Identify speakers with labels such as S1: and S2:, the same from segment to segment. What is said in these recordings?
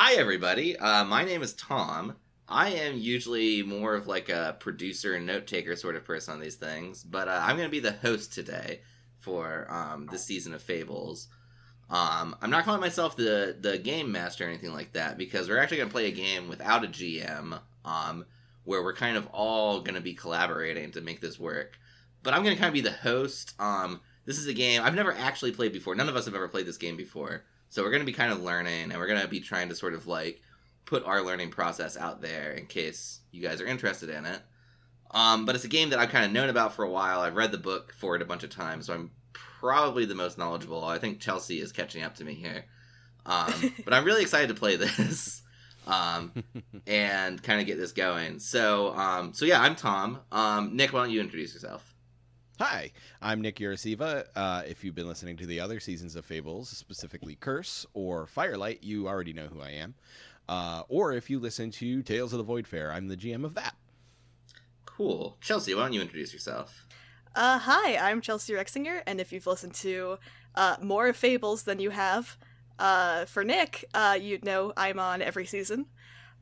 S1: Hi, everybody. Uh, my name is Tom. I am usually more of like a producer and note taker sort of person on these things, but uh, I'm going to be the host today for um, this season of Fables. Um, I'm not calling myself the the game master or anything like that because we're actually going to play a game without a GM, um, where we're kind of all going to be collaborating to make this work. But I'm going to kind of be the host. Um, this is a game I've never actually played before. None of us have ever played this game before, so we're going to be kind of learning, and we're going to be trying to sort of like put our learning process out there in case you guys are interested in it. Um, but it's a game that I've kind of known about for a while. I've read the book for it a bunch of times, so I'm probably the most knowledgeable. I think Chelsea is catching up to me here. Um, but I'm really excited to play this um, and kind of get this going. So, um, so yeah, I'm Tom. Um, Nick, why don't you introduce yourself?
S2: Hi, I'm Nick Urasiva. Uh, if you've been listening to the other seasons of Fables, specifically Curse or Firelight, you already know who I am. Uh, or if you listen to Tales of the Void Fair, I'm the GM of that.
S1: Cool. Chelsea, why don't you introduce yourself?
S3: Uh, hi, I'm Chelsea Rexinger, and if you've listened to uh, more Fables than you have uh, for Nick, uh, you'd know I'm on every season.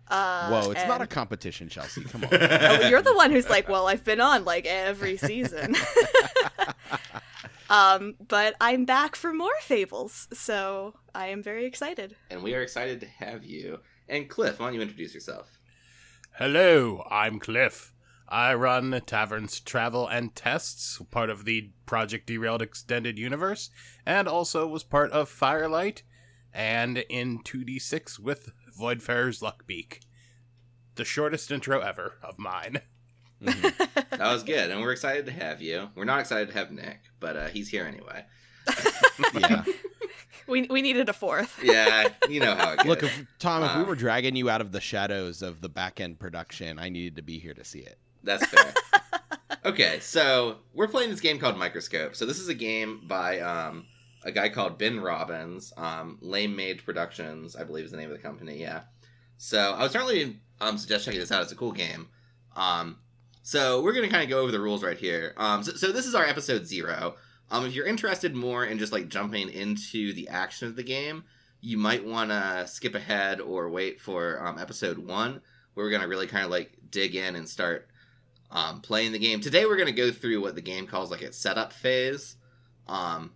S3: Uh,
S2: Whoa, it's
S3: and-
S2: not a competition, Chelsea. Come on.
S3: Oh, you're the one who's like, well, I've been on like every season. um, but I'm back for more Fables, so I am very excited.
S1: And we are excited to have you. And Cliff, why don't you introduce yourself?
S4: Hello, I'm Cliff. I run Taverns Travel and Tests, part of the Project Derailed Extended Universe, and also was part of Firelight and in 2D6 with Voidfarer's Luckbeak. The shortest intro ever of mine.
S1: That was good, and we're excited to have you. We're not excited to have Nick, but uh, he's here anyway.
S2: yeah.
S3: We we needed a fourth.
S1: Yeah, you know how it goes.
S2: Look, if, Tom, if we
S1: Uh,
S2: were dragging you out of the shadows of the back end production, I needed to be here to see it.
S1: That's fair. okay, so we're playing this game called Microscope. So this is a game by um, a guy called Ben Robbins. Um, Lame Mage Productions, I believe, is the name of the company. Yeah. So I would certainly um, suggest checking this out. It's a cool game. Um, so we're gonna kind of go over the rules right here. Um, so, so this is our episode zero. Um, if you're interested more in just like jumping into the action of the game, you might want to skip ahead or wait for um, episode one, where we're gonna really kind of like dig in and start um, playing the game. Today we're to go through what the game calls like its setup phase, um,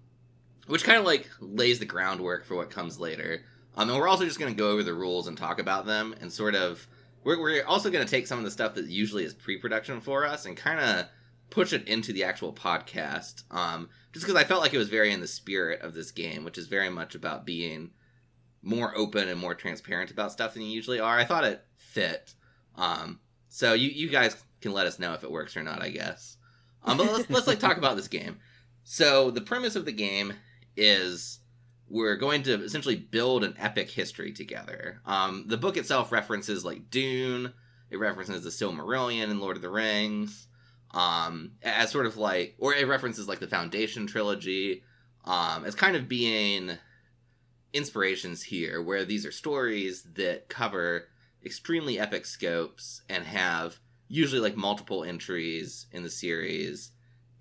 S1: which kind of like lays the groundwork for what comes later. Um, and we're also just going to go over the rules and talk about them and sort of. We're, we're also going to take some of the stuff that usually is pre-production for us and kind of push it into the actual podcast. Um, just because I felt like it was very in the spirit of this game, which is very much about being more open and more transparent about stuff than you usually are. I thought it fit. Um, so you you guys can let us know if it works or not, I guess. Um, but let's let's like talk about this game. So the premise of the game is we're going to essentially build an epic history together. Um, the book itself references like Dune. It references the Silmarillion and Lord of the Rings. Um, as sort of like, or it references like the Foundation trilogy. Um, as kind of being inspirations here, where these are stories that cover extremely epic scopes and have usually like multiple entries in the series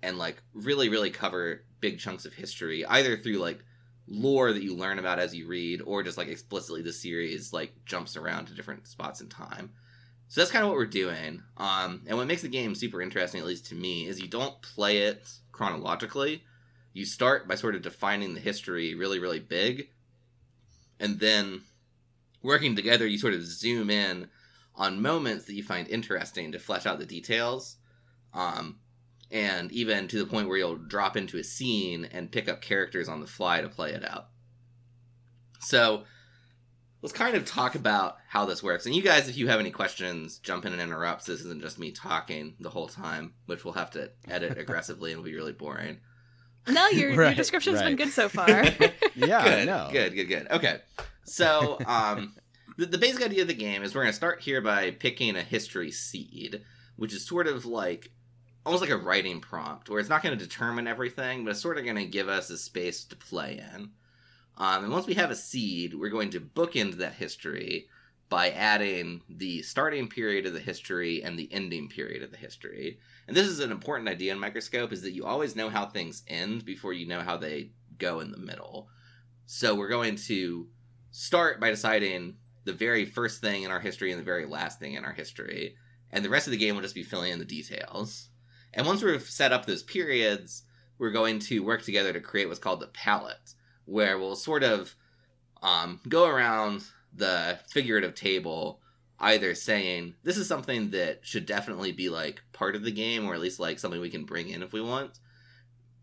S1: and like really really cover big chunks of history either through like lore that you learn about as you read or just like explicitly the series like jumps around to different spots in time. So that's kind of what we're doing. Um and what makes the game super interesting at least to me is you don't play it chronologically. You start by sort of defining the history really really big and then working together, you sort of zoom in on moments that you find interesting to flesh out the details. Um, and even to the point where you'll drop into a scene and pick up characters on the fly to play it out. So let's kind of talk about how this works. And you guys, if you have any questions, jump in and interrupt. This isn't just me talking the whole time, which we'll have to edit aggressively and it'll be really boring.
S3: No, your, your
S2: Right,
S3: description's been good so far.
S2: Yeah,
S1: good,
S2: no.
S1: good, good, good. Okay, so um, the, the basic idea of the game is we're going to start here by picking a history seed, which is sort of like almost like a writing prompt, where it's not going to determine everything, but it's sort of going to give us a space to play in. Um, and once we have a seed, we're going to bookend that history by adding the starting period of the history and the ending period of the history. And this is an important idea in Microscope is that you always know how things end before you know how they go in the middle. So we're going to start by deciding the very first thing in our history and the very last thing in our history, and the rest of the game will just be filling in the details. And once we've set up those periods, we're going to work together to create what's called the palette, where we'll sort of um, go around the figurative table, either saying this is something that should definitely be like part of the game, or at least like something we can bring in if we want,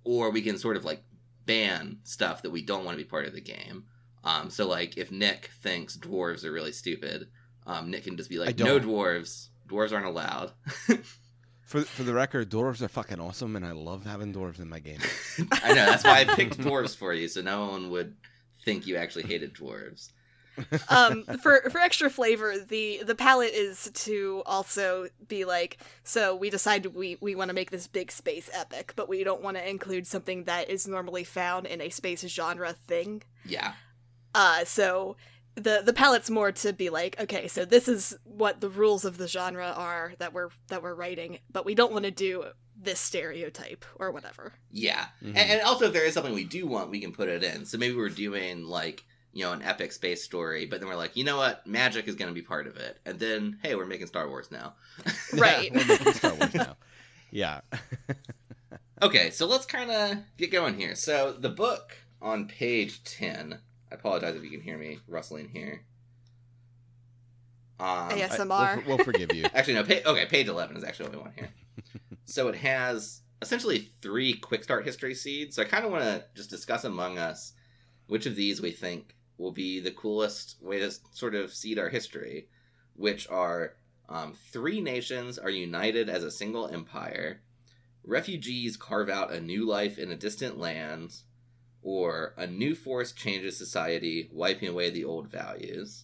S1: or we can sort of like ban stuff that we don't want to be part of the game. Um, so like if Nick thinks dwarves are really stupid, um, Nick can just be like, no dwarves, dwarves aren't allowed.
S2: For for the record, dwarves are fucking awesome, and I love having dwarves in my game.
S1: I know that's why I picked dwarves for you, so no one would think you actually hated dwarves.
S3: um for for extra flavor the the palette is to also be like so we decided we we want to make this big space epic but we don't want to include something that is normally found in a space genre thing
S1: Yeah,
S3: uh so the the palette's more to be like okay so this is what the rules of the genre are that we're that we're writing but we don't want to do this stereotype or whatever
S1: yeah,
S2: Mhm.
S1: and, and also if there is something we do want, we can put it in. So maybe we're doing like you know an epic space story, but then we're like, you know what, magic is going to be part of it, and then hey, we're making Star Wars now.
S3: Right.
S2: Yeah, we're making Star Wars now. Yeah.
S1: Okay, so let's kind of get going here. So the book on page ten. I apologize if you can hear me rustling here. Um,
S3: Yes.
S2: I-
S3: ASMR.
S2: we'll, we'll forgive you.
S1: Actually, no. Pa- okay, page eleven is actually what we want here. so it has essentially three quick start history seeds. So I kind of want to just discuss among us which of these we think will be the coolest way to sort of seed our history, which are um, three nations are united as a single empire, refugees carve out a new life in a distant land, or a new force changes society, wiping away the old values.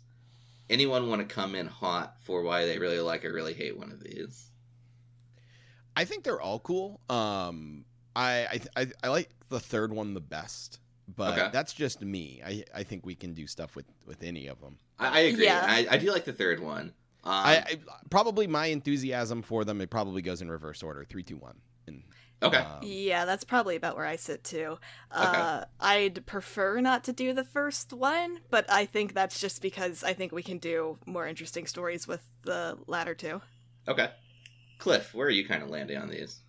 S1: Anyone want to come in hot for why they really like or really hate one of these?
S2: I think they're all cool. Um, I I, I I like the third one the best, but
S1: Okay.
S2: that's just me. I I think we can do stuff with with any of them.
S1: I, I agree.
S3: Yeah.
S1: I, I do like the third one. Um,
S2: I, I probably my enthusiasm for them it probably goes in reverse order three two one. And,
S1: okay.
S2: um,
S3: Yeah, that's probably about where I sit too. Uh, I'd prefer not to do the first one, but I think that's just because I think we can do more interesting stories with the latter two.
S1: Okay. Cliff, where are you kind of landing on these?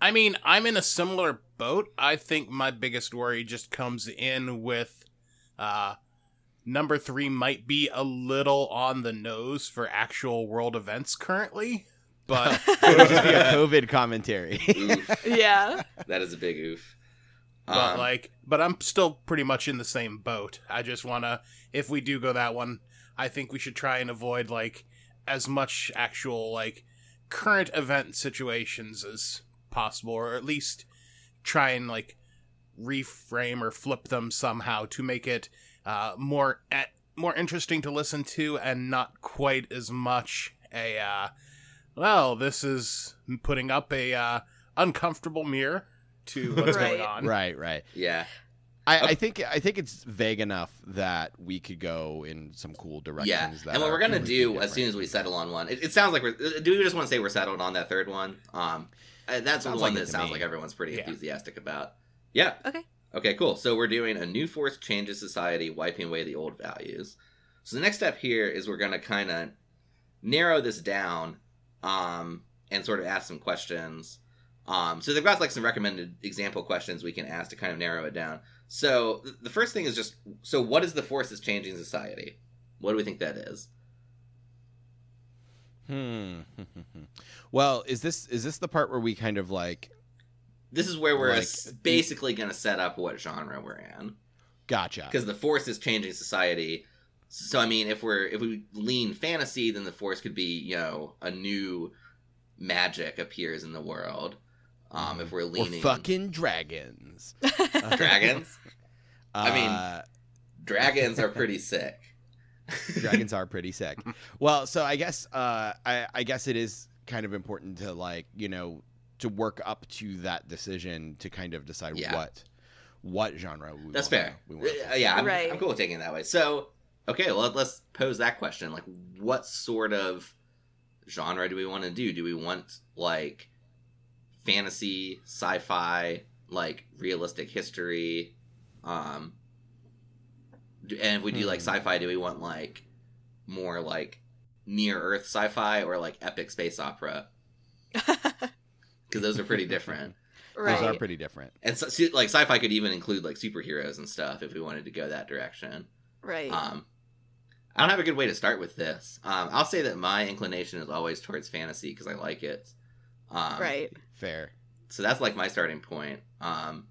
S4: I mean, I'm in a similar boat. I think my biggest worry just comes in with uh number 3 might be a little on the nose for actual world events currently, but
S2: it would just be a COVID commentary.
S3: Yeah.
S1: that is a big oof.
S4: but
S1: Um,
S4: like but I'm still pretty much in the same boat. I just want to if we do go that one, I think we should try and avoid like as much actual like current event situations as possible or at least try and like reframe or flip them somehow to make it uh, more at, more interesting to listen to and not quite as much a uh, well this is putting up a uh, uncomfortable mirror to what's
S3: Right.
S4: going on
S2: right, right.
S1: yeah.
S2: I, I think I think it's vague enough that we could go in some cool directions.
S1: Yeah.
S2: that
S1: And what we're gonna
S2: completely
S1: do as soon as we settle on one, it, it sounds like we're. Do we just want to say we're settled on that third one? Um, uh, that's the
S2: Sounds
S1: one
S2: like
S1: that sounds
S2: me.
S1: like everyone's pretty
S4: Yeah.
S1: enthusiastic about. Yeah.
S3: Okay.
S1: Okay, cool. So we're doing a new force changes society, wiping away the old values. So the next step here is we're gonna kind of narrow this down, um, and sort of ask some questions. Um, so they've got like some recommended example questions we can ask to kind of narrow it down. So th- the first thing is just so what is the force that's changing society? What do we think that is?
S2: Hmm. well, is this is this the part where we kind of like
S1: This is where we're
S2: Like-
S1: basically going to set up what genre we're in
S2: gotcha?
S1: because the force is changing society. So I mean, if we're if we lean fantasy, then the force could be you know a new magic appears in the world. Um, if we're
S2: Or
S1: leaning
S2: fucking dragons.
S1: dragons, I mean-
S2: Uh,
S1: dragons are pretty sick.
S2: dragons are pretty sick. Well, so I guess uh, I, I guess it is kind of important to like you know to work up to that decision to kind of decide
S1: Yeah.
S2: what what genre we
S1: That's
S2: wanna,
S1: fair.
S2: We wanna
S1: Uh, yeah, I'm,
S3: Right.
S1: I'm cool with taking it that way. So, okay, well, let's pose that question. Like, what sort of genre do we want to do? Do we want, like, fantasy, sci fi, like, realistic history? Um, And if we do like
S2: Hmm.
S1: sci-fi, do we want like more like near Earth sci-fi or like epic space opera? Because those are pretty different.
S3: right.
S2: Those are pretty different.
S1: And so, so, like sci-fi could even include like superheroes and stuff if we wanted to go that direction.
S3: right.
S1: Um, I don't have a good way to start with this. Um, I'll say that my inclination is always towards fantasy because I like it. Um,
S3: right.
S2: Fair.
S1: So that's like my starting point. Um,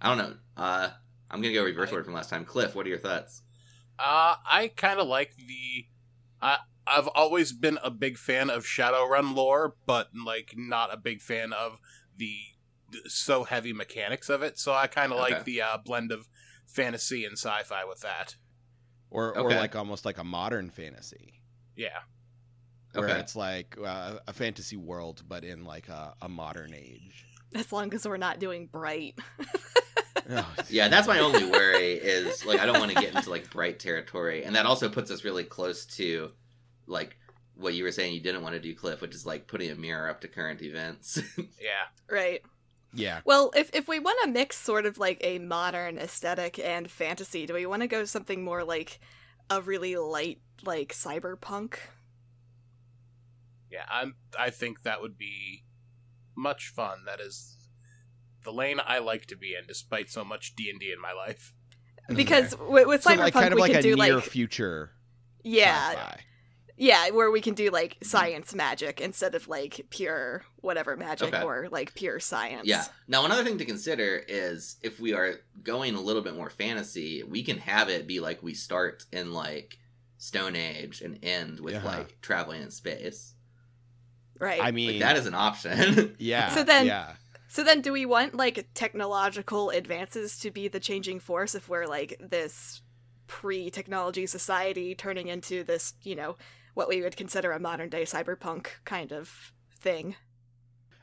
S1: I don't know. Uh, I'm gonna go reverse
S4: I-
S1: order from last time. Cliff, what are your thoughts?
S4: Uh, I kind of like the. I I've always been a big fan of Shadowrun lore, but like not a big fan of the so heavy mechanics of it. So I kind of
S1: Okay.
S4: like the uh, blend of fantasy and sci-fi with that.
S2: Or or like almost like a modern fantasy.
S4: Yeah,
S2: Where
S1: Okay.
S2: it's like uh, a fantasy world, but in like a, a modern age.
S3: As long as we're not doing bright.
S2: Oh,
S1: Yeah, that's my only worry is like I don't want to get into like bright territory, and that also puts us really close to like what you were saying you didn't want to do, Cliff, which is like putting a mirror up to current events.
S4: yeah.
S3: Right.
S2: Yeah.
S3: Well, if if we want to mix sort of like a modern aesthetic and fantasy, do we want to go something more like a really light like cyberpunk?
S4: Yeah, I'm. I think that would be much fun. That is the lane I like to be in, despite so much D and D in my life.
S3: Because with, with
S2: So
S3: cyberpunk
S2: like kind of
S3: we
S2: like
S3: can
S2: a
S3: do
S2: near
S3: like
S2: future.
S3: yeah,
S2: sci-fi.
S3: Yeah, where we can do like mm-hmm. science magic instead of like pure whatever magic
S1: Okay.
S3: or like pure science.
S1: yeah. Now another thing to consider is if we are going a little bit more fantasy, we can have it be like we start in like Stone Age and end with
S2: Yeah.
S1: like traveling in space.
S3: Right.
S2: I mean,
S1: Like that is an option.
S2: yeah.
S3: So then-
S2: yeah.
S3: So then, do we want like technological advances to be the changing force if we're like this pre-technology society turning into this, you know, what we would consider a modern day cyberpunk kind of thing?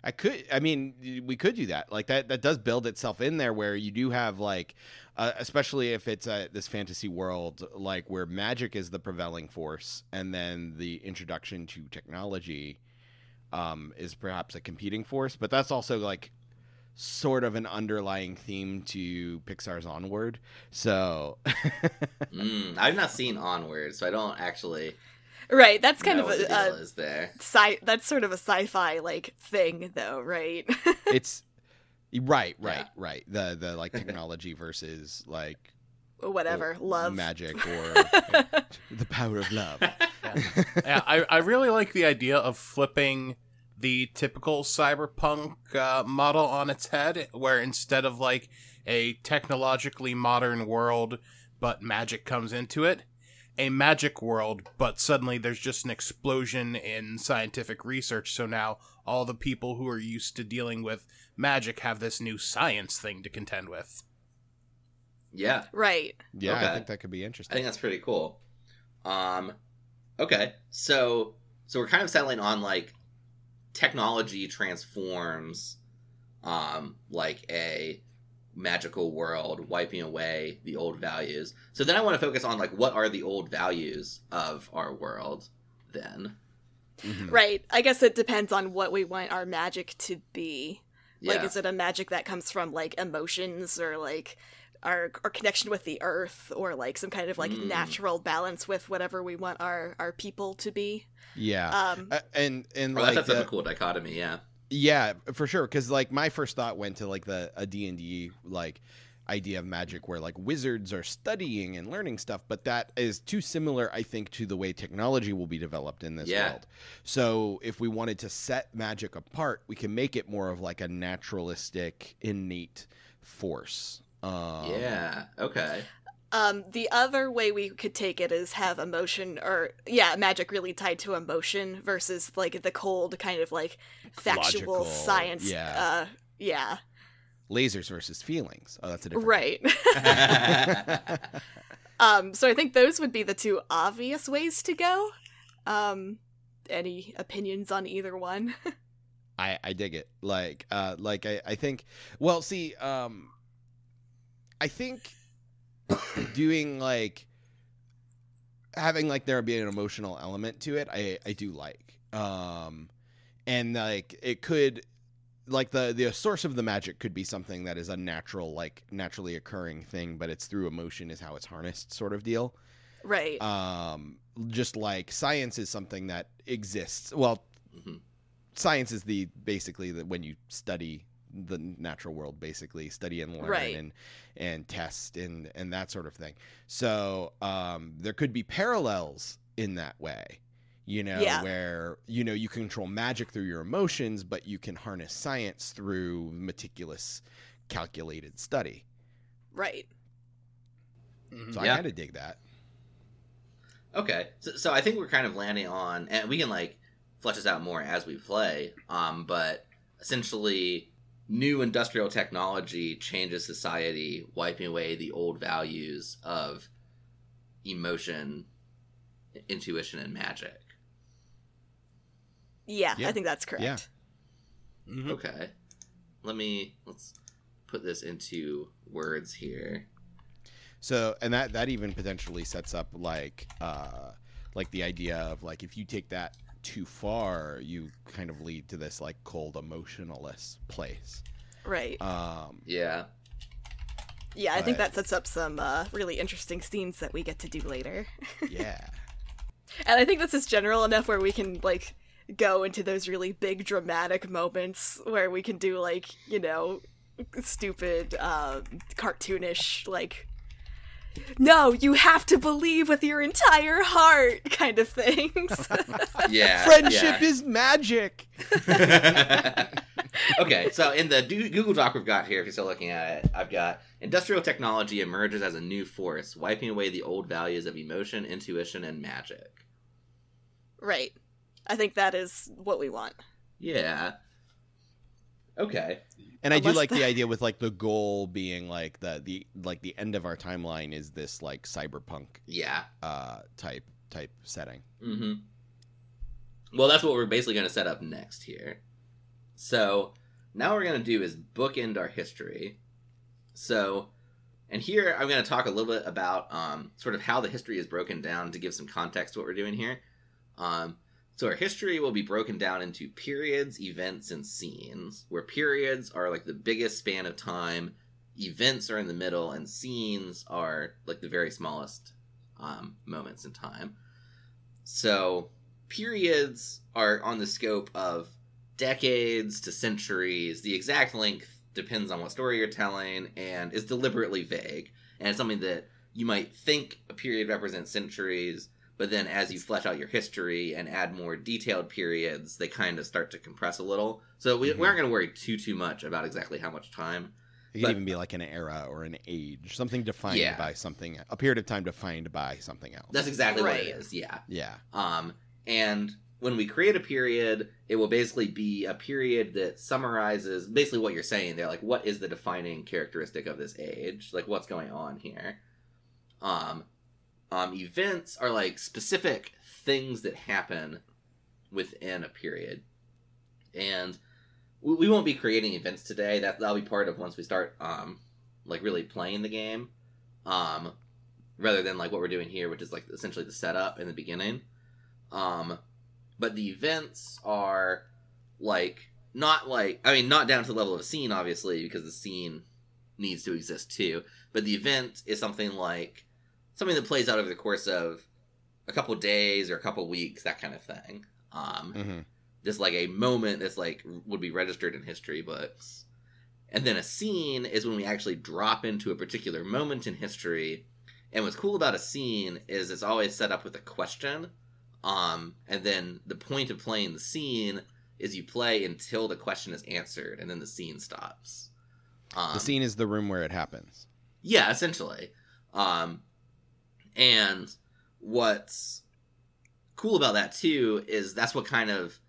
S2: I could. I mean, we could do that. Like that. That does build itself in there, where you do have like, uh, especially if it's uh, this fantasy world, like where magic is the prevailing force, and then the introduction to technology, um, is perhaps a competing force. But that's also like, sort of an underlying theme to Pixar's Onward. So,
S1: mm, I've not seen Onward, so I don't actually
S3: Right. That's kind of a, a
S1: is there.
S3: sci. That's sort of a sci-fi like thing, though, right?
S2: it's right, right,
S1: Yeah.
S2: right. The the like technology versus like
S3: Whatever. Love.
S2: magic or the power of love.
S4: yeah, I, I really like the idea of flipping the typical cyberpunk uh, model on its head, where instead of like a technologically modern world, but magic comes into it, a magic world, but suddenly there's just an explosion in scientific research. So now all the people who are used to dealing with magic have this new science thing to contend with.
S1: Yeah,
S3: Right.
S2: Yeah, I think that could be interesting.
S1: I think that's pretty cool. Um, okay, so so we're kind of settling on like technology transforms, um, like a magical world, wiping away the old values. So then I want to focus on like what are the old values of our world then?
S2: Mhm.
S3: Right. I guess it depends on what we want our magic to be.
S1: Yeah.
S3: Like, is it a magic that comes from like emotions or like our our connection with the earth or like some kind of like
S1: Mm.
S3: natural balance with whatever we want our our people to be?
S2: Yeah.
S3: Um,
S2: Uh, and and
S1: Oh,
S2: like
S1: that's a cool dichotomy. Yeah.
S2: Yeah, for sure. Because like my first thought went to like the a D and D like idea of magic where like wizards are studying and learning stuff, but that is too similar, I think, to the way technology will be developed in this
S1: Yeah.
S2: world. So if we wanted to set magic apart, we can make it more of like a naturalistic, innate force. Um,
S1: yeah. Okay.
S3: Um, the other way we could take it is have emotion or yeah, magic really tied to emotion versus like the cold kind of like factual
S2: Logical,
S3: science.
S2: yeah.
S3: Uh, yeah.
S2: Lasers versus feelings. Oh, that's a different.
S3: Right. Um, so I think those would be the two obvious ways to go. Um, any opinions on either one?
S2: I I dig it. Like uh like I I think well see um I think doing like having like there be an emotional element to it I I do like. Um and like it could like the the source of the magic could be something that is a natural like naturally occurring thing but it's through emotion is how it's harnessed sort of deal
S3: Right.
S2: um just like science is something that exists well
S1: Mhm.
S2: science is the basically that when you study the natural world basically study and learn
S3: Right.
S2: and and test and and that sort of thing so um there could be parallels in that way you know
S3: Yeah.
S2: where you know you control magic through your emotions but you can harness science through meticulous calculated study
S3: right.
S4: Mhm.
S2: so
S1: Yeah.
S2: i kind of dig that
S1: Okay, so, so I think we're kind of landing on, and we can like flesh this out more as we play. Um, but essentially, new industrial technology changes society, wiping away the old values of emotion, intuition, and magic.
S3: Yeah,
S2: Yeah.
S3: I think that's correct.
S2: Yeah.
S4: Mhm.
S1: Okay, let me let's put this into words here.
S2: So, and that that even potentially sets up like uh like the idea of like if you take that too far, you kind of lead to this like cold emotionalist place.
S3: Right.
S2: Um
S1: Yeah,
S3: Yeah, I think that sets up some uh, really interesting scenes that we get to do later.
S2: yeah.
S3: And I think this is general enough where we can like go into those really big dramatic moments where we can do like, you know, stupid uh cartoonish like no, you have to believe with your entire heart kind of things.
S1: yeah.
S2: Friendship
S1: yeah.
S2: is magic.
S1: okay, so in the Google Doc we've got here, if you're still looking at it, I've got industrial technology emerges as a new force, wiping away the old values of emotion, intuition, and magic.
S3: right. I think that is what we want.
S1: Yeah. Okay.
S2: And I do like
S3: the-
S2: the idea with like the goal being like the the like the end of our timeline is this like cyberpunk
S1: Yeah.
S2: uh type type setting.
S1: Mm-hmm. Well, that's what we're basically going to set up next here. So now what we're going to do is bookend our history. So, and here I'm going to talk a little bit about um, sort of how the history is broken down to give some context to what we're doing here. Um, so our history will be broken down into periods, events, and scenes. Where periods are like the biggest span of time, events are in the middle, and scenes are like the very smallest um, moments in time. So periods are on the scope of decades to centuries. The exact length depends on what story you're telling and is deliberately vague. And it's something that you might think a period represents centuries, but then as you flesh out your history and add more detailed periods, they kind of start to compress a little. So we,
S2: Mhm.
S1: we aren't going to worry too too much about exactly how much time.
S2: It
S1: But-
S2: could even be like an era or an age, something defined
S1: Yeah.
S2: by something, a period of time defined by something else.
S1: That's exactly what it is. Yeah.
S2: yeah.
S1: Um, and when we create a period, it will basically be a period that summarizes basically what you're saying there. Like, what is the defining characteristic of this age? Like, what's going on here? Um, um, events are like specific things that happen within a period, and we, won't be creating events today. That that'll be part of once we start, um, like really playing the game, um, rather than like what we're doing here, which is like essentially the setup in the beginning. Um, but the events are like not like I mean not down to the level of a scene, obviously, because the scene needs to exist too. But the event is something like something that plays out over the course of a couple days or a couple weeks, that kind of thing. Um,
S2: hmm
S1: just like a moment that's like would be registered in history books. And then a scene is when we actually drop into a particular moment in history. And what's cool about a scene is it's always set up with a question. Um, and then the point of playing the scene is you play until the question is answered, and then the scene stops. Um,
S2: the scene is the room where it happens.
S1: yeah, essentially. Um, and what's cool about that too is that's what kind of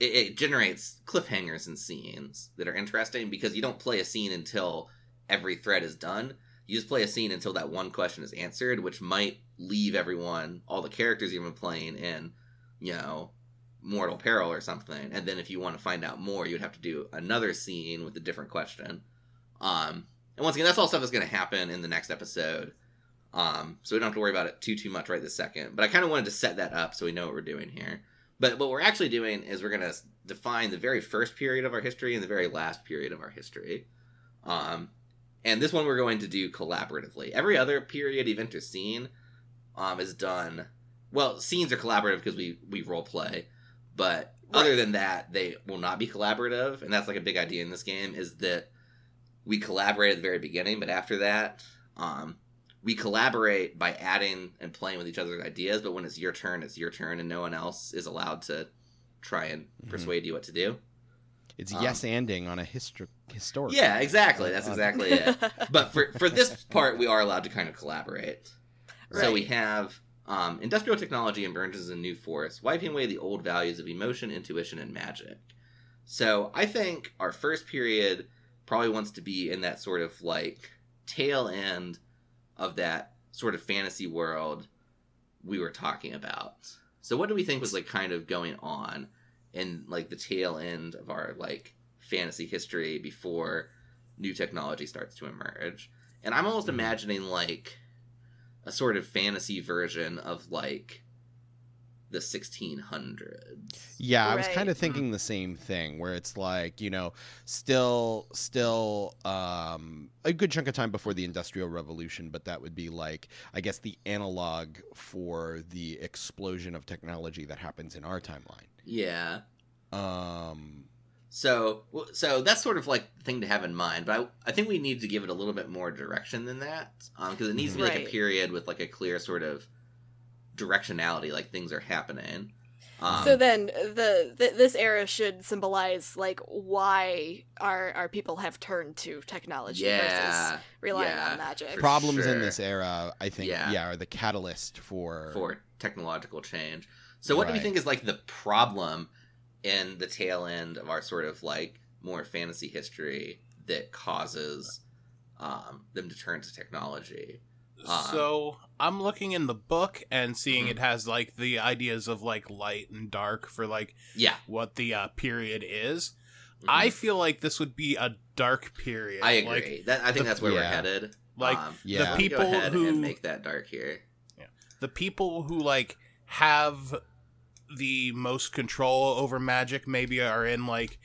S1: it, it generates cliffhangers and scenes that are interesting because you don't play a scene until every thread is done. You just play a scene until that one question is answered, which might leave everyone, all the characters you've been playing, in, you know, mortal peril or something. And then if you want to find out more, you'd have to do another scene with a different question. Um, and once again, that's all stuff that's going to happen in the next episode. Um, so we don't have to worry about it too too much right this second. But I kind of wanted to set that up so we know what we're doing here. But what we're actually doing is we're gonna define the very first period of our history and the very last period of our history. Um, and this one we're going to do collaboratively. Every other period, event, or scene um, is done. Well, scenes are collaborative because we we role play, but other than that, they will not be collaborative. And that's like a big idea in this game is that we collaborate at the very beginning, but after that, um, we collaborate by adding and playing with each other's ideas. But when it's your turn, it's your turn, and no one else is allowed to try and
S2: Mhm.
S1: persuade you what to do.
S2: It's
S1: Um,
S2: yes anding on a histor- historic.
S1: Yeah, exactly. That's
S2: Uh,
S1: exactly it. But for for this part, we are allowed to kind of collaborate. So we have um, industrial technology emerges a new force, wiping away the old values of emotion, intuition, and magic. So I think our first period probably wants to be in that sort of like tail end of that sort of fantasy world we were talking about. So what do we think was like kind of going on in like the tail end of our like fantasy history before new technology starts to emerge? And I'm almost
S2: Mhm.
S1: imagining like a sort of fantasy version of like the 1600s.
S2: Yeah, I was kind of thinking the same thing where it's like, you know, still still um a good chunk of time before the industrial revolution, but that would be like I guess the analog for the explosion of technology that happens in our timeline.
S1: Yeah.
S2: Um
S1: So, so that's sort of like the thing to have in mind. But I, I think we need to give it a little bit more direction than that, because it needs to be like a period with like a clear sort of directionality, like things are happening. Um,
S3: so then the, th this era should symbolize like why our our people have turned to technology versus relying
S1: yeah,
S3: on magic.
S1: for
S2: problems in this era, I think,
S1: Yeah.
S2: yeah, are the catalyst for
S1: for technological change. So, what do we think is like the problem in the tail end of our sort of like more fantasy history that causes um, them to turn to technology?
S4: So I'm looking in the book and seeing
S1: Mhm.
S4: it has like the ideas of like light and dark for like
S1: Yeah,
S4: what the uh, period is.
S1: Mhm.
S4: I feel like this would be a dark period.
S1: I
S4: Like,
S1: agree. that I think
S4: the-
S1: that's where we're headed.
S4: Like,
S1: um,
S2: Yeah.
S4: the people
S1: go ahead
S4: who
S1: and make that dark here. Yeah.
S4: the people who like have the most control over magic maybe are in like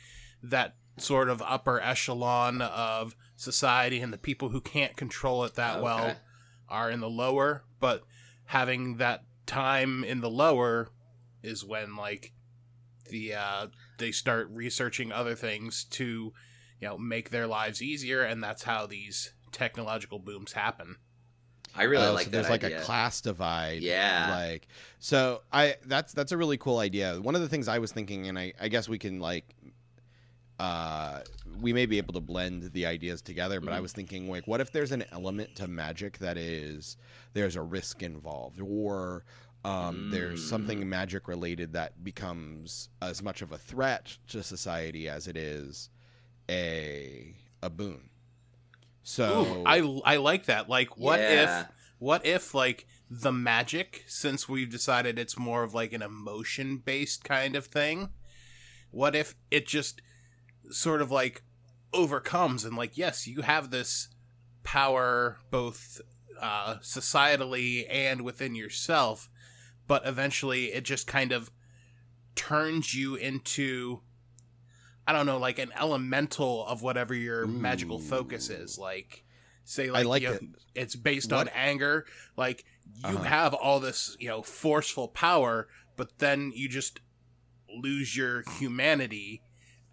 S4: that sort of upper echelon of society and the people who can't control it that well
S1: Okay.
S4: Are in the lower but having that time in the lower is when like the uh they start researching other things to you know make their lives easier and that's how these technological booms happen
S1: I really
S2: Oh,
S1: like
S2: so
S1: that
S2: there's like a class divide.
S1: Yeah.
S2: Like so I that's that's a really cool idea. One of the things I was thinking and I, I guess we can like uh we may be able to blend the ideas together, but I
S1: Mhm.
S2: was thinking like what if there's an element to magic that is there's a risk involved or um, there's
S1: Mm.
S2: something magic related that becomes as much of a threat to society as it is a a boon. So
S4: Ooh, I I like that. Like, what
S1: Yeah.
S4: if what if like the magic, since we've decided it's more of like an emotion based kind of thing, what if it just sort of like overcomes and like yes, you have this power both uh, societally and within yourself, but eventually it just kind of turns you into I don't know, like an elemental of whatever your magical focus is. Like, say, like,
S2: like
S4: you know,
S2: it.
S4: it's based
S2: What-
S4: on anger. Like, you
S2: Uh-huh.
S4: have all this, you know, forceful power, but then you just lose your humanity.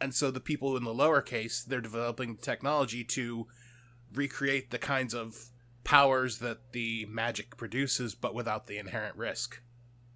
S4: And so the people in the lower case, they're developing technology to recreate the kinds of powers that the magic produces, but without the inherent risk.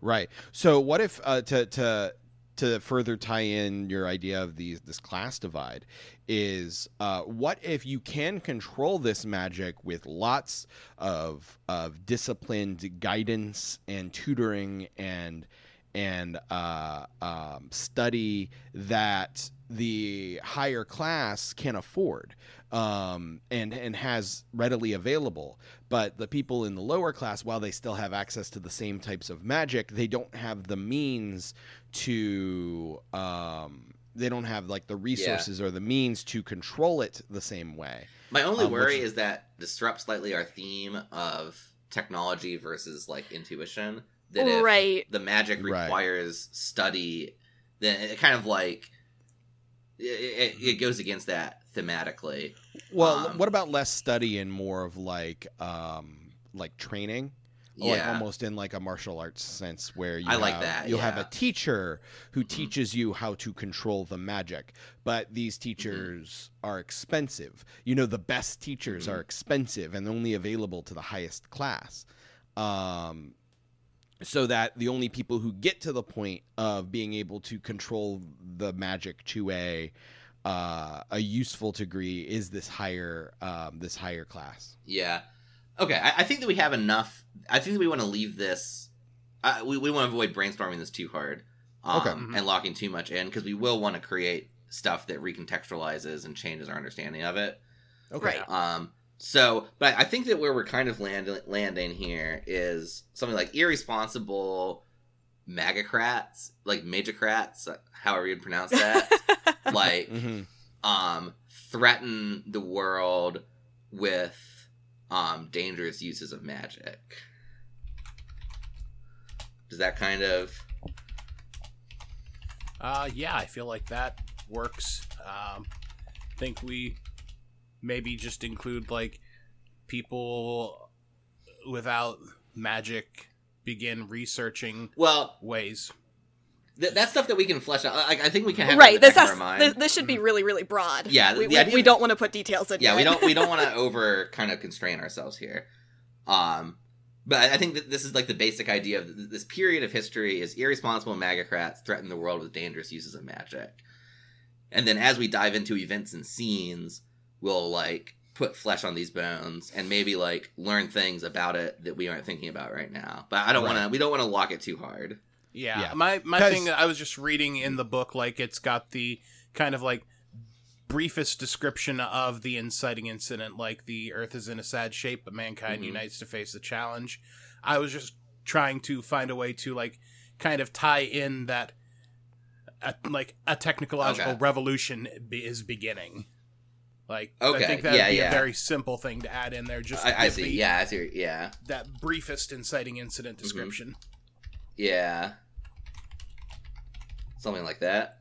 S2: Right. So what if uh, to to to further tie in your idea of these this class divide is uh, what if you can control this magic with lots of of disciplined guidance and tutoring and and uh, um, study that the higher class can afford um, and and has readily available. But the people in the lower class, while they still have access to the same types of magic, they don't have the means to. Um, they don't have like the resources or the means to control it the same way.
S1: My only
S2: Um,
S1: worry
S2: which-
S1: is that disrupts slightly our theme of technology versus like intuition. that if
S3: Right.
S1: the magic
S2: Right.
S1: requires study, then it kind of like it, it, goes against that thematically.
S2: Well,
S1: Um,
S2: what about less study and more of like um like training? Like
S1: Yeah,
S2: almost in like a martial arts sense where you
S1: I like
S2: have-
S1: that,
S2: you'll have a teacher who
S1: Mhm.
S2: teaches you how to control the magic. But these
S1: Mm-hmm.
S2: teachers are expensive. You know the best teachers
S1: Mhm.
S2: are expensive and only available to the highest class. Um so that the only people who get to the point of being able to control the magic to a uh, a useful degree is this higher um, this higher class.
S1: yeah. Okay, I, I think that we have enough. I think that we want to leave this. Uh, we we want to avoid brainstorming this too hard, um,
S2: Okay.
S4: Mhm.
S1: and locking too much in because we will want to create stuff that recontextualizes and changes our understanding of it.
S3: Right.
S1: Um, so, but I think that where we're kind of land, landing here is something like irresponsible magocrats, like magocrats, however you'd pronounce that, like
S2: hmm
S1: um, threaten the world with um, dangerous uses of magic. Does that kind of
S4: Uh, yeah, I feel like that works. Um, think we maybe just include like people without magic begin researching
S1: well?
S4: ways.
S1: Th- that's stuff that we can flesh out. Like, I think we can have
S3: right. This has,
S1: of our
S3: this, this should be really really broad.
S1: Yeah,
S3: We,
S1: the
S3: we,
S1: idea-
S3: we don't want to put details in.
S1: yeah,
S3: yet.
S1: we don't we don't want to over kind of constrain ourselves here. Um, but I I think that this is like the basic idea of this period of history is irresponsible magocrats threaten the world with dangerous uses of magic, and then as we dive into events and scenes, we'll like put flesh on these bones and maybe like learn things about it that we aren't thinking about right now. But I don't
S2: Right.
S1: want to. We don't want to lock it too hard.
S4: Yeah,
S2: Yeah.
S4: my my
S2: 'Cause-
S4: thing. I was just reading in the book, like it's got the kind of like briefest description of the inciting incident, like the Earth is in a sad shape, but mankind
S1: Mhm.
S4: unites to face the challenge. I was just trying to find a way to like kind of tie in that, a, like a technological
S1: Okay.
S4: revolution be, is beginning. Like
S1: Okay,
S4: I think that'd
S1: yeah,
S4: be
S1: yeah.
S4: a very simple thing to add in there. Just
S1: I, I see.
S4: the-
S1: Yeah, I see. Yeah,
S4: that briefest inciting incident
S1: Mhm.
S4: description.
S1: yeah. Something like that.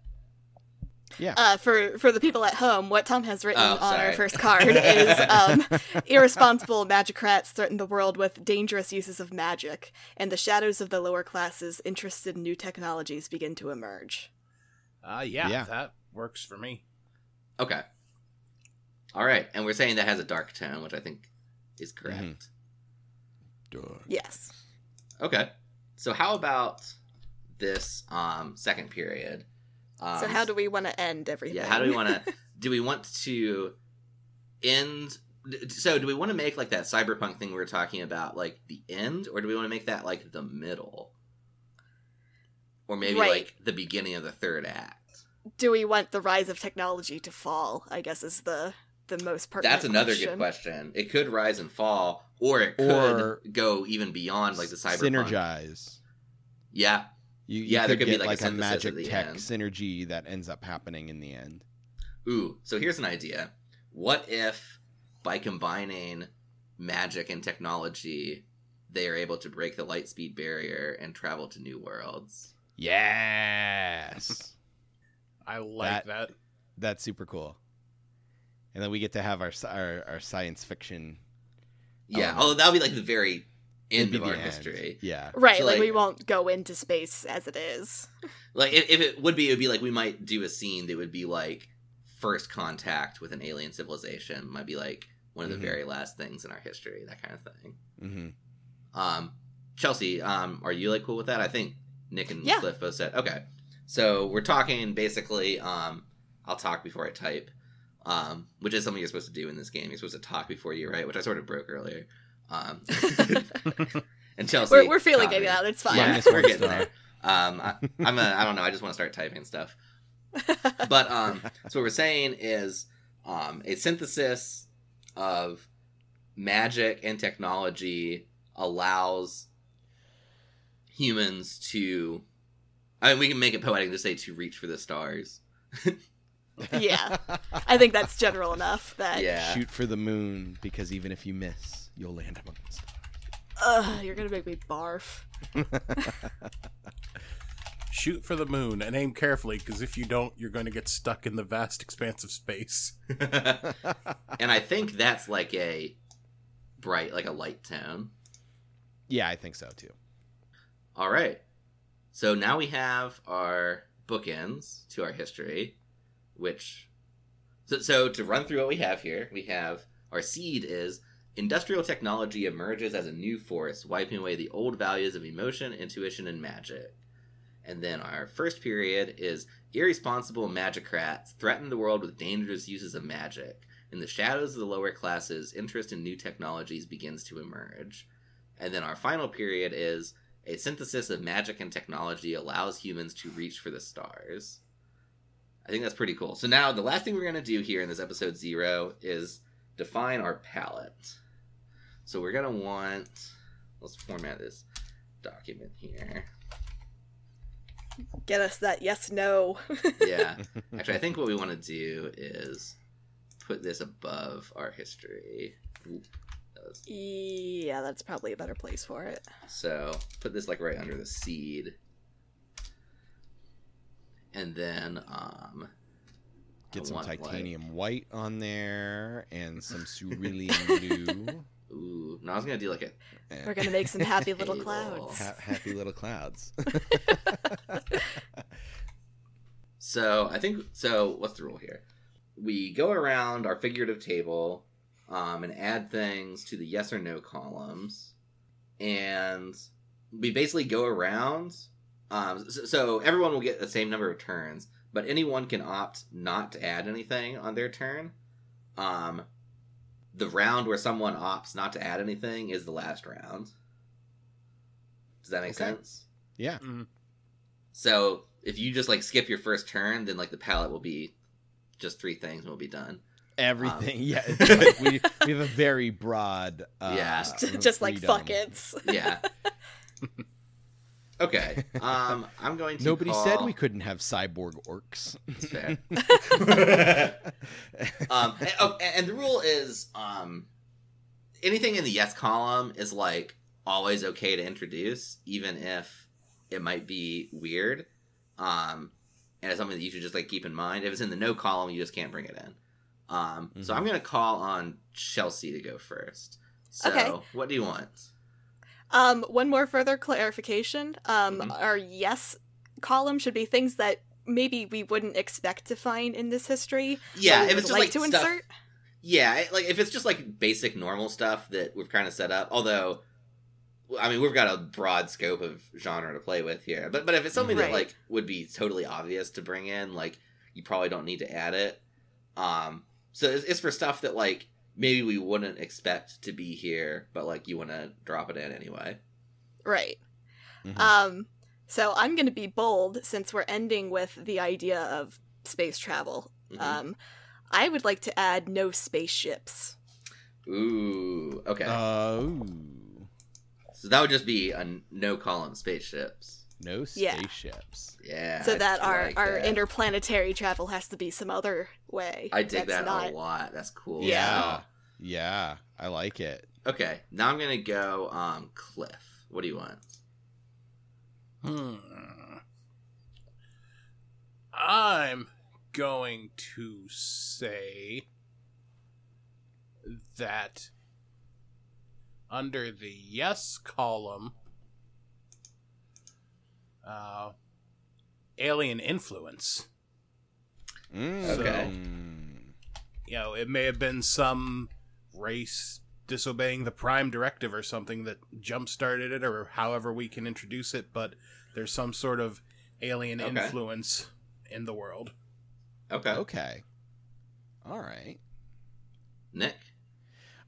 S2: Yeah.
S3: Uh, for for the people at home, what Tom has written
S1: Oh,
S3: on our first card is um, irresponsible magicrats threaten the world with dangerous uses of magic, and the shadows of the lower classes interested in new technologies begin to emerge.
S4: Uh, yeah,
S2: Yeah.
S4: that works for me.
S1: Okay. All right, and we're saying that has a dark tone, which I think is correct.
S2: Mhm. Duh.
S3: Yes.
S1: Okay. So how about this um second period? Um,
S3: so how do we want to end everything?
S1: Yeah, how do we want to do we want to end so do we want to make like that cyberpunk thing we were talking about like the end or do we want to make that like the middle? Or maybe
S3: Right.
S1: like the beginning of the third act.
S3: do we want the rise of technology to fall? I guess is the the most pertinent.
S1: That's another
S3: question.
S1: good question. It could rise and fall or it could
S2: Or-
S1: go even beyond like the cyber
S2: synergize.
S1: Yeah.
S2: You, you
S1: Yeah, there
S2: could
S1: could be,
S2: get
S1: like, a
S2: a, magic tech
S1: end.
S2: synergy that ends up happening in the end.
S1: Ooh, so here's an idea. What if by combining magic and technology, they are able to break the light speed barrier and travel to new worlds?
S2: Yes.
S4: I like
S2: That-
S4: that.
S2: That's super cool. And then we get to have our our, our science fiction.
S1: Yeah,
S2: Um,
S1: although that'll be like the very end of our
S2: end.
S1: history.
S2: Yeah.
S3: Right,
S1: So,
S3: like,
S1: like-
S3: we won't go into space as it is.
S1: Like if, if it would be, it would be like we might do a scene that would be like first contact with an alien civilization. Might be like one of the
S2: Mhm.
S1: very last things in our history, that kind of thing.
S2: hmm
S1: Um, Chelsea, um, are you like cool with that? I think Nick and
S3: Yeah.
S1: Cliff both said okay. So we're talking basically. Um, I'll talk before I type, um, which is something you're supposed to do in this game. You're supposed to talk before you write, which I sort of broke earlier. Um, and Chelsea,
S3: We're, we're feeling
S1: caught
S3: it out. It's fine.
S1: Yeah, we're getting there. Um, I, I'm a, I don't know. I just want to start typing stuff. But um, so what we're saying is um, a synthesis of magic and technology allows humans to. I mean, we can make it poetic to say to reach for the stars.
S3: yeah, I think that's general enough. That
S1: Yeah.
S2: Shoot for the moon because even if you miss, you'll land among the stars.
S3: Ugh, you're gonna make me barf.
S4: Shoot for the moon and aim carefully, because if you don't, you're going to get stuck in the vast expanse of space.
S1: and I think that's like a bright, like a light tone.
S2: Yeah, I think so too.
S1: All right. So now we have our bookends to our history, which. So, so to run through what we have here, we have our seed is industrial technology emerges as a new force, wiping away the old values of emotion, intuition, and magic. And then our first period is irresponsible magicrats threaten the world with dangerous uses of magic. In the shadows of the lower classes, interest in new technologies begins to emerge. And then our final period is a synthesis of magic and technology allows humans to reach for the stars. I think that's pretty cool. So now the last thing we're going to do here in this episode zero is define our palette. So we're going to want, let's format this document here.
S3: Get us that yes no.
S1: Yeah. Actually, I think what we want to do is put this above our history. Ooh, that was-
S3: yeah, that's probably a better place for it.
S1: So put this like right under the seed. And then um
S2: Get
S1: I
S2: some
S1: want, like-
S2: titanium white on there and some cerulean blue.
S1: ooh, no, I was gonna do like a
S2: and
S3: We're gonna make some happy little clouds.
S2: ha- happy little clouds.
S1: So I think so. What's the rule here? We go around our figurative table um, and add things to the yes or no columns, and we basically go around. Um, so, so everyone will get the same number of turns, but anyone can opt not to add anything on their turn. Um, the round where someone opts not to add anything is the last round. Does that make
S2: Okay.
S1: sense?
S2: yeah.
S4: Mhm.
S1: So if you just like skip your first turn, then like the palette will be just three things and we'll be done.
S2: Everything.
S1: Um,
S2: yeah. Like we, we have a very broad. Uh,
S1: Yeah.
S3: Just like
S2: freedom.
S3: buckets.
S1: Yeah. okay. Um, I'm going to.
S2: Nobody
S1: call...
S2: said we couldn't have cyborg orcs.
S1: That's fair. um, and, oh, and the rule is um, anything in the yes column is like always okay to introduce, even if it might be weird. Um, and it's something that you should just like keep in mind. If it's in the no column, you just can't bring it in. Um, so
S2: Mhm.
S1: I'm gonna call on Chelsea to go first. So
S3: Okay.
S1: what do you want?
S3: Um, one more further clarification. Um,
S1: Mhm.
S3: our yes column should be things that maybe we wouldn't expect to find in this history.
S1: Yeah, if it's just
S3: like,
S1: like,
S3: to
S1: stuff,
S3: insert.
S1: Yeah, like if it's just like basic normal stuff that we've kind of set up. Although, I mean, we've got a broad scope of genre to play with here. But but if it's something that like would be totally obvious to bring in, like you probably don't need to add it. Um, so it's, it's for stuff that like maybe we wouldn't expect to be here, but like you want to drop it in anyway.
S3: Right.
S2: Mhm.
S3: Um, so I'm going to be bold since we're ending with the idea of space travel.
S1: Mhm.
S3: Um, I would like to add no spaceships.
S1: Ooh, okay.
S2: Oh.
S1: so that would just be a no column spaceships.
S2: No spaceships.
S1: Yeah.
S3: so that our,
S1: like
S3: our
S1: that.
S3: interplanetary travel has to be some other way.
S1: I dig that
S3: not...
S1: a lot. That's cool.
S2: Yeah. Yeah. I like it.
S1: Okay, now I'm gonna go um Cliff. What do you want?
S4: Hmm. I'm going to say that under the yes column, uh, alien influence.
S1: Okay.
S2: Mm.
S4: You know, it may have been some race disobeying the prime directive or something that jump started it, or however we can introduce it, but there's some sort of alien
S1: Okay.
S4: influence in the world.
S1: Okay.
S2: Okay. All right.
S1: Nick.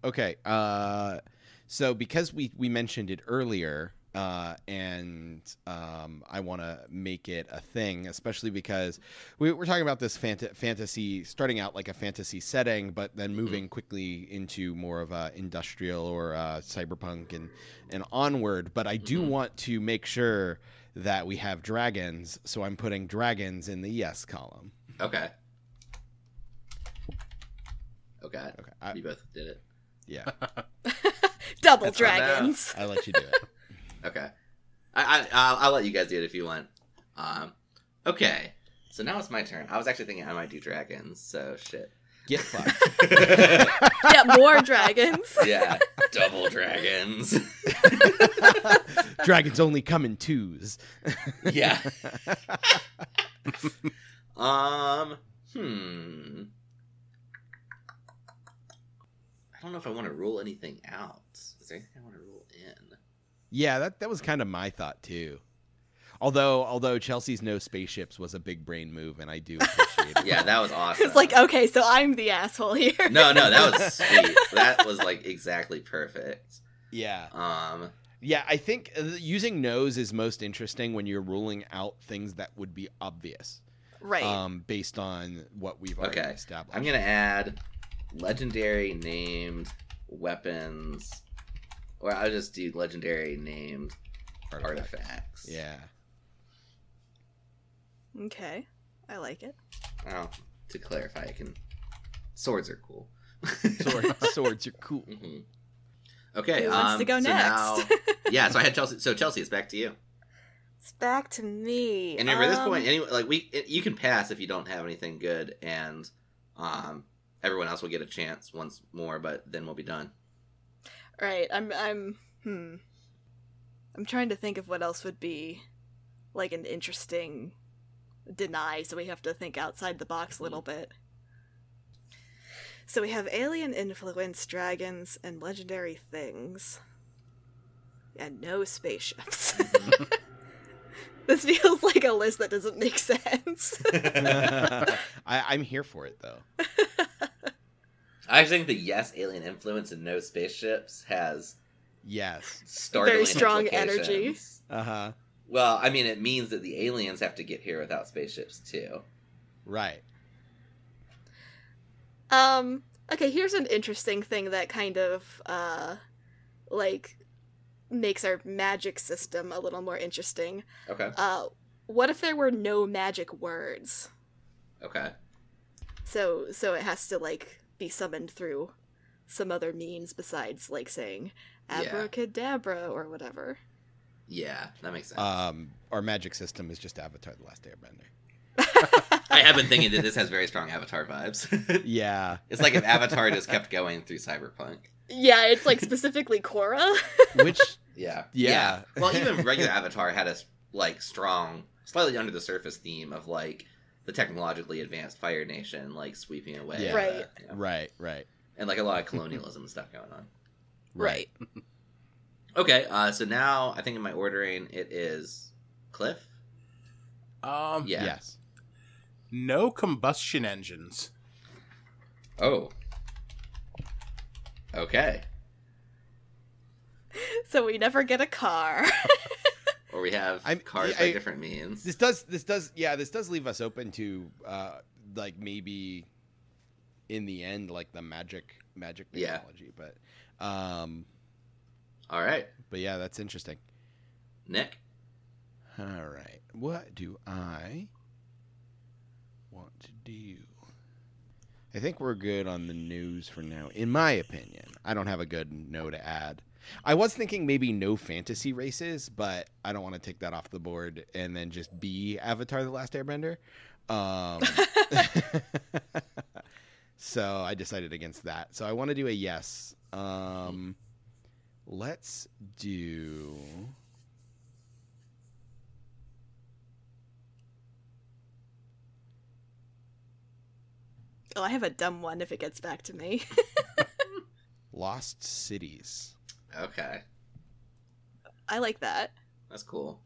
S2: Okay. Uh, so because we we mentioned it earlier, uh, and um, I want to make it a thing, especially because we, we're talking about this fant- fantasy, starting out like a fantasy setting, but then moving quickly into more of a industrial or uh, cyberpunk and and onward. But I do
S1: Mhm.
S2: want to make sure that we have dragons, so I'm putting dragons in the yes column.
S1: Okay. Okay.
S2: Okay. I,
S1: You both did it.
S2: yeah.
S3: Double
S1: That's
S3: dragons.
S2: I let you do it.
S1: Okay. I, I I'll, I'll let you guys do it if you want. Um. Okay. So now it's my turn. I was actually thinking I might do dragons. So shit.
S2: Get fucked.
S3: yeah, more dragons.
S1: yeah. Double dragons.
S2: Dragons only come in twos.
S1: yeah. um. Hmm. I don't know if I want to rule anything out. Is there anything I want to rule in?
S2: Yeah, that that was kind of my thought too. Although although Chelsea's no spaceships was a big brain move, and I do appreciate it.
S1: Yeah, that was awesome.
S3: It's like, okay, so I'm the asshole here.
S1: No, no, that was sweet. that was like exactly perfect.
S2: yeah,
S1: Um.
S2: yeah. I think uh, using noes is most interesting when you're ruling out things that would be obvious,
S3: Right.
S2: um, based on what we've already
S1: Okay.
S2: established.
S1: I'm gonna add legendary named weapons, or I'll just do legendary named
S2: Artifact.
S1: artifacts.
S2: Yeah.
S3: okay. I like it.
S1: Well, to clarify, I can. Swords are cool.
S2: Sword, swords are cool.
S1: hmm Okay.
S3: Who wants
S1: um,
S3: to go
S1: so now-
S3: next?
S1: yeah. So I had Chelsea. So Chelsea, it's back to you.
S3: it's back to me.
S1: And remember, at this
S3: Um,
S1: point, anyway, like we, it, you can pass if you don't have anything good, and um, everyone else will get a chance once more, but then we'll be done.
S3: Right. I'm I'm hmm. I'm trying to think of what else would be like an interesting deny, so we have to think outside the box a little bit. So we have alien influence dragons and legendary things. And no spaceships. this feels like a list that doesn't make sense.
S2: I, I'm here for it though.
S1: I think the yes alien influence and no spaceships has
S2: Yes.
S1: startling
S3: Very strong
S1: implications.
S3: energy.
S2: Uh huh.
S1: Well, I mean, it means that the aliens have to get here without spaceships too.
S2: Right.
S3: Um, okay, here's an interesting thing that kind of uh like makes our magic system a little more interesting.
S1: Okay.
S3: Uh what if there were no magic words?
S1: Okay.
S3: So so it has to like be summoned through some other means besides like saying
S1: Yeah.
S3: abracadabra or whatever.
S1: Yeah, that makes sense.
S2: Um, our magic system is just Avatar: The Last Airbender.
S1: I have been thinking that this has very strong Avatar vibes.
S2: Yeah.
S1: it's like if Avatar just kept going through Cyberpunk.
S3: Yeah, it's like specifically Korra.
S2: Which
S1: Yeah.
S2: Yeah.
S1: Well, even regular Avatar had a like strong, slightly under the surface theme of like the technologically advanced Fire Nation like sweeping away.
S2: Yeah.
S3: Right.
S1: you know,
S2: right, right,
S1: And like a lot of colonialism stuff going on.
S3: right.
S1: Okay, uh, so now I think in my ordering it is Cliff.
S4: Um,
S1: Yeah.
S2: Yes.
S4: no combustion engines.
S1: Oh. Okay.
S3: So we never get a car.
S1: Or we have
S2: I'm-
S1: cars
S2: I-
S1: by different means.
S2: This does this does yeah this does leave us open to uh like maybe in the end like the magic magic
S1: Yeah.
S2: technology, but um
S1: All right,
S2: but yeah that's interesting.
S1: Nick.
S2: All right, what do I want to do? I think we're good on the news for now, in my opinion. I don't have a good no to add. I was thinking maybe no fantasy races, but I don't want to take that off the board and then just be Avatar: The Last Airbender. Um, so I decided against that. So I want to do a yes. Um, let's do.
S3: oh, I have a dumb one if it gets back to me.
S2: Lost Cities.
S1: Okay,
S3: I like that.
S1: that's cool.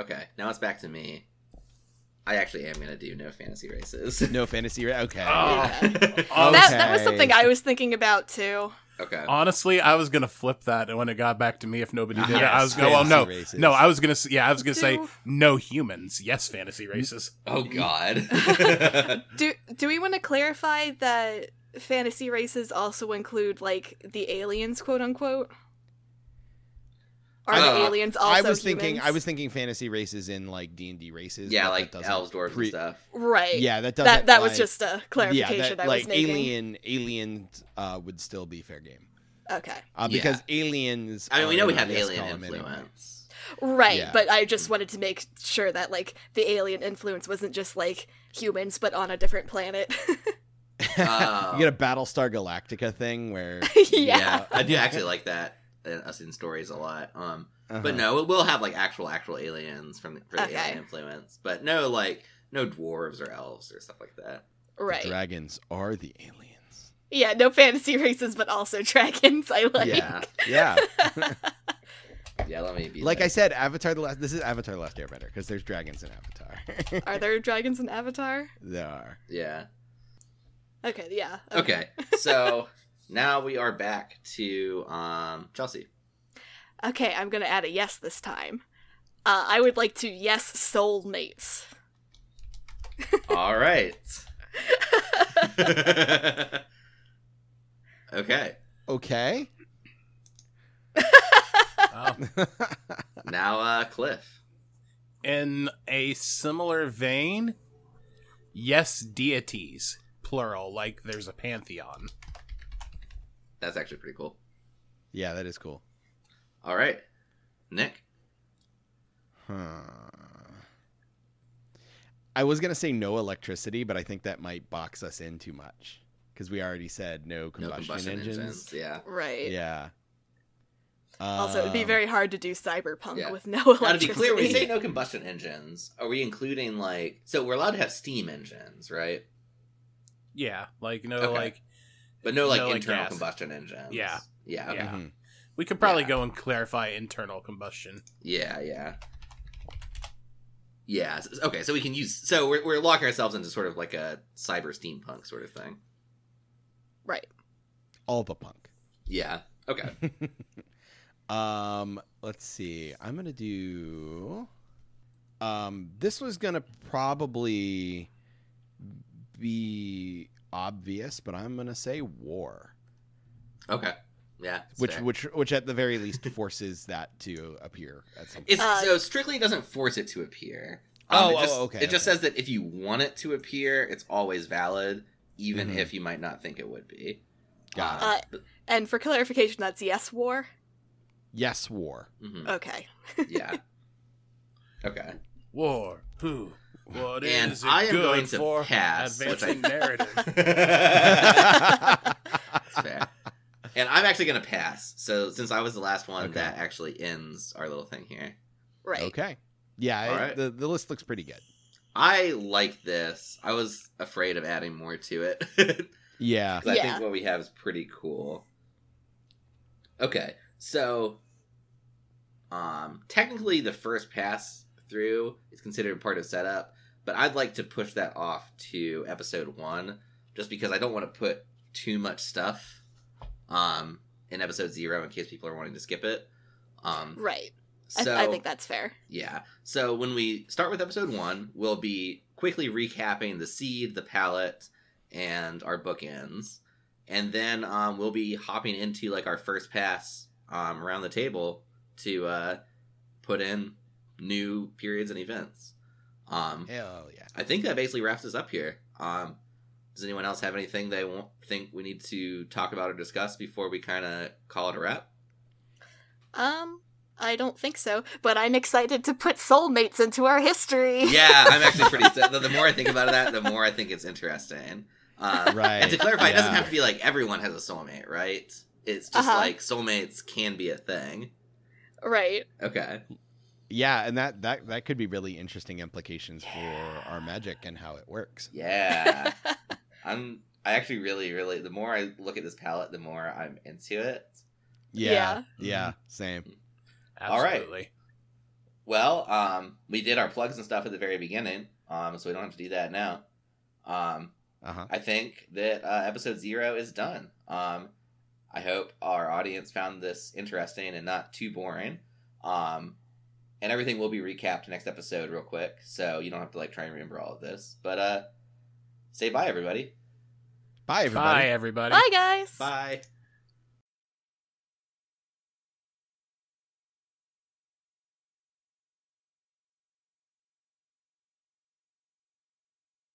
S1: Okay, now it's back to me. I actually am gonna do no fantasy races.
S2: No fantasy. Ra- okay.
S4: Oh.
S3: Yeah.
S4: Um,
S3: That that was something I was thinking about too.
S1: okay.
S4: Honestly, I was gonna flip that and when it got back to me. If nobody did it, I was going. Well, no,
S2: races.
S4: no, I was gonna. Yeah, I was gonna say no humans. Yes, fantasy races.
S1: Oh God.
S3: Do do we want to clarify that fantasy races also include like the aliens, quote unquote? Are
S1: Uh,
S3: the aliens also
S2: I was thinking. I was thinking fantasy races in like D and D races.
S1: yeah, like
S2: that doesn't
S1: elves, dwarves,
S2: pre-
S1: and stuff.
S3: right.
S2: Yeah, that doesn't.
S3: that that was just a clarification
S2: Yeah, that,
S3: I
S2: like
S3: was making.
S2: alien. Alien uh, would still be fair game.
S3: Okay.
S2: uh,
S1: Yeah.
S2: because aliens.
S1: I mean, we know we have alien
S2: column anyway.
S1: influence.
S3: Right,
S2: Yeah.
S3: but I just wanted to make sure that like the alien influence wasn't just like humans, but on a different planet.
S1: Oh.
S2: you get a Battlestar Galactica thing where.
S3: yeah.
S1: I do actually like that in us in stories a lot. Um,
S2: uh-huh.
S1: but no, it will have like actual actual aliens from for the
S3: Okay.
S1: alien influence, but no like no dwarves or elves or stuff like that.
S3: right.
S2: Dragons are the aliens.
S3: yeah, no fantasy races, but also dragons. I like.
S1: Yeah,
S2: Yeah.
S1: yeah. Let me be
S2: like I said, Avatar the last. This is Avatar the Last Airbender because there's dragons in Avatar.
S3: Are there dragons in Avatar?
S2: there are.
S1: Yeah.
S3: Okay, yeah.
S1: Okay. so now we are back to um Chelsea.
S3: Okay, I'm gonna add a yes this time. Uh, I would like to yes soulmates.
S1: All right. okay.
S2: Okay.
S4: Oh.
S1: Now uh Cliff.
S4: In a similar vein, yes, deities, plural, like there's a pantheon.
S1: That's actually pretty cool.
S2: yeah, that is cool.
S1: All right. Nick.
S2: Huh. I was gonna say no electricity, but I think that might box us in too much because we already said no
S1: No
S2: combustion,
S1: combustion
S2: engines.
S1: engines. Yeah.
S3: Right.
S2: Yeah.
S3: Also, it'd be
S2: Um,
S3: very hard to do cyberpunk
S1: yeah.
S3: with no electricity.
S1: Now
S3: electricity.
S1: to be clear, when we say no combustion engines, are we including like so we're allowed to have steam engines, right?
S4: Yeah, like no,
S1: Okay.
S4: like
S1: But no like
S4: No,
S1: internal
S4: gas.
S1: combustion engines.
S4: Yeah.
S1: Yeah. Okay.
S4: Yeah.
S2: mhm.
S4: we could probably
S1: Yeah.
S4: go and clarify internal combustion.
S1: Yeah, yeah. Yeah. Okay, so we can use so we're we're locking ourselves into sort of like a cyber steampunk sort of thing.
S3: right.
S2: all the punk.
S1: Yeah. Okay.
S2: Um, let's see. I'm gonna do. Um, this was gonna probably be obvious, but I'm gonna say war,
S1: Okay. Yeah.
S2: which
S1: fair.
S2: which which at the very least forces that to appear at some point.
S1: It's,
S3: Uh,
S1: so strictly doesn't force it to appear.
S2: Oh,
S1: it just,
S2: oh, okay,
S1: It just says that if you want it to appear, it's always valid, even
S2: Mhm.
S1: if you might not think it would be.
S2: Got
S1: Uh,
S3: Uh, And for clarification, that's yes war.
S2: Yes, war.
S1: mhm,
S3: Okay.
S1: Yeah. Okay.
S4: War. Who? What is
S1: And
S4: it
S1: I am
S4: good
S1: going to
S4: for?
S1: pass, which I-
S4: Advancing narrative.
S1: That's fair. And I'm actually going to pass. So since I was the last one,
S2: Okay.
S1: that actually ends our little thing here.
S3: Right.
S2: Okay. Yeah,
S1: All
S2: it-
S1: right.
S2: the the list looks pretty good.
S1: I like this. I was afraid of adding more to it.
S2: Yeah.
S1: I
S3: Yeah.
S1: think what we have is pretty cool. Okay, so um technically the first pass through is considered part of setup, but I'd like to push that off to episode one, just because I don't want to put too much stuff um in episode zero in case people are wanting to skip it. Um
S3: Right. I,
S1: so
S3: I think that's fair.
S1: yeah. So when we start with episode one, we'll be quickly recapping the seed, the palette, and our bookends. And then um, we'll be hopping into like our first pass um, around the table to uh, put in new periods and events. Um,
S2: Hell yeah.
S1: I think that basically wraps us up here. Um, does anyone else have anything they want, think we need to talk about or discuss before we kind of call it a wrap?
S3: Um, I don't think so, but I'm excited to put soulmates into our history.
S1: yeah, I'm actually pretty. The, the more I think about that, the more I think it's interesting. Um,
S2: Right.
S1: And to clarify, it doesn't have to be like everyone has a soulmate, right? It's just
S3: Uh-huh.
S1: like soulmates can be a thing.
S3: Right.
S1: Okay.
S2: Yeah, and that that that could be really interesting implications for our magic and how it works.
S1: Yeah. I'm. I actually really, really. The more I look at this palette, the more I'm into it.
S2: Yeah.
S3: Yeah.
S2: Yeah. Same.
S1: All right.
S4: Absolutely.
S1: Well, um, we did our plugs and stuff at the very beginning, um, so we don't have to do that now. Um,
S2: Uh huh.
S1: I think that uh, episode zero is done. Um, I hope our audience found this interesting and not too boring. Um, and everything will be recapped next episode real quick, so you don't have to like try and remember all of this. But uh, say bye, everybody.
S2: Bye, everybody.
S4: Bye, everybody.
S3: Bye, guys.
S1: Bye.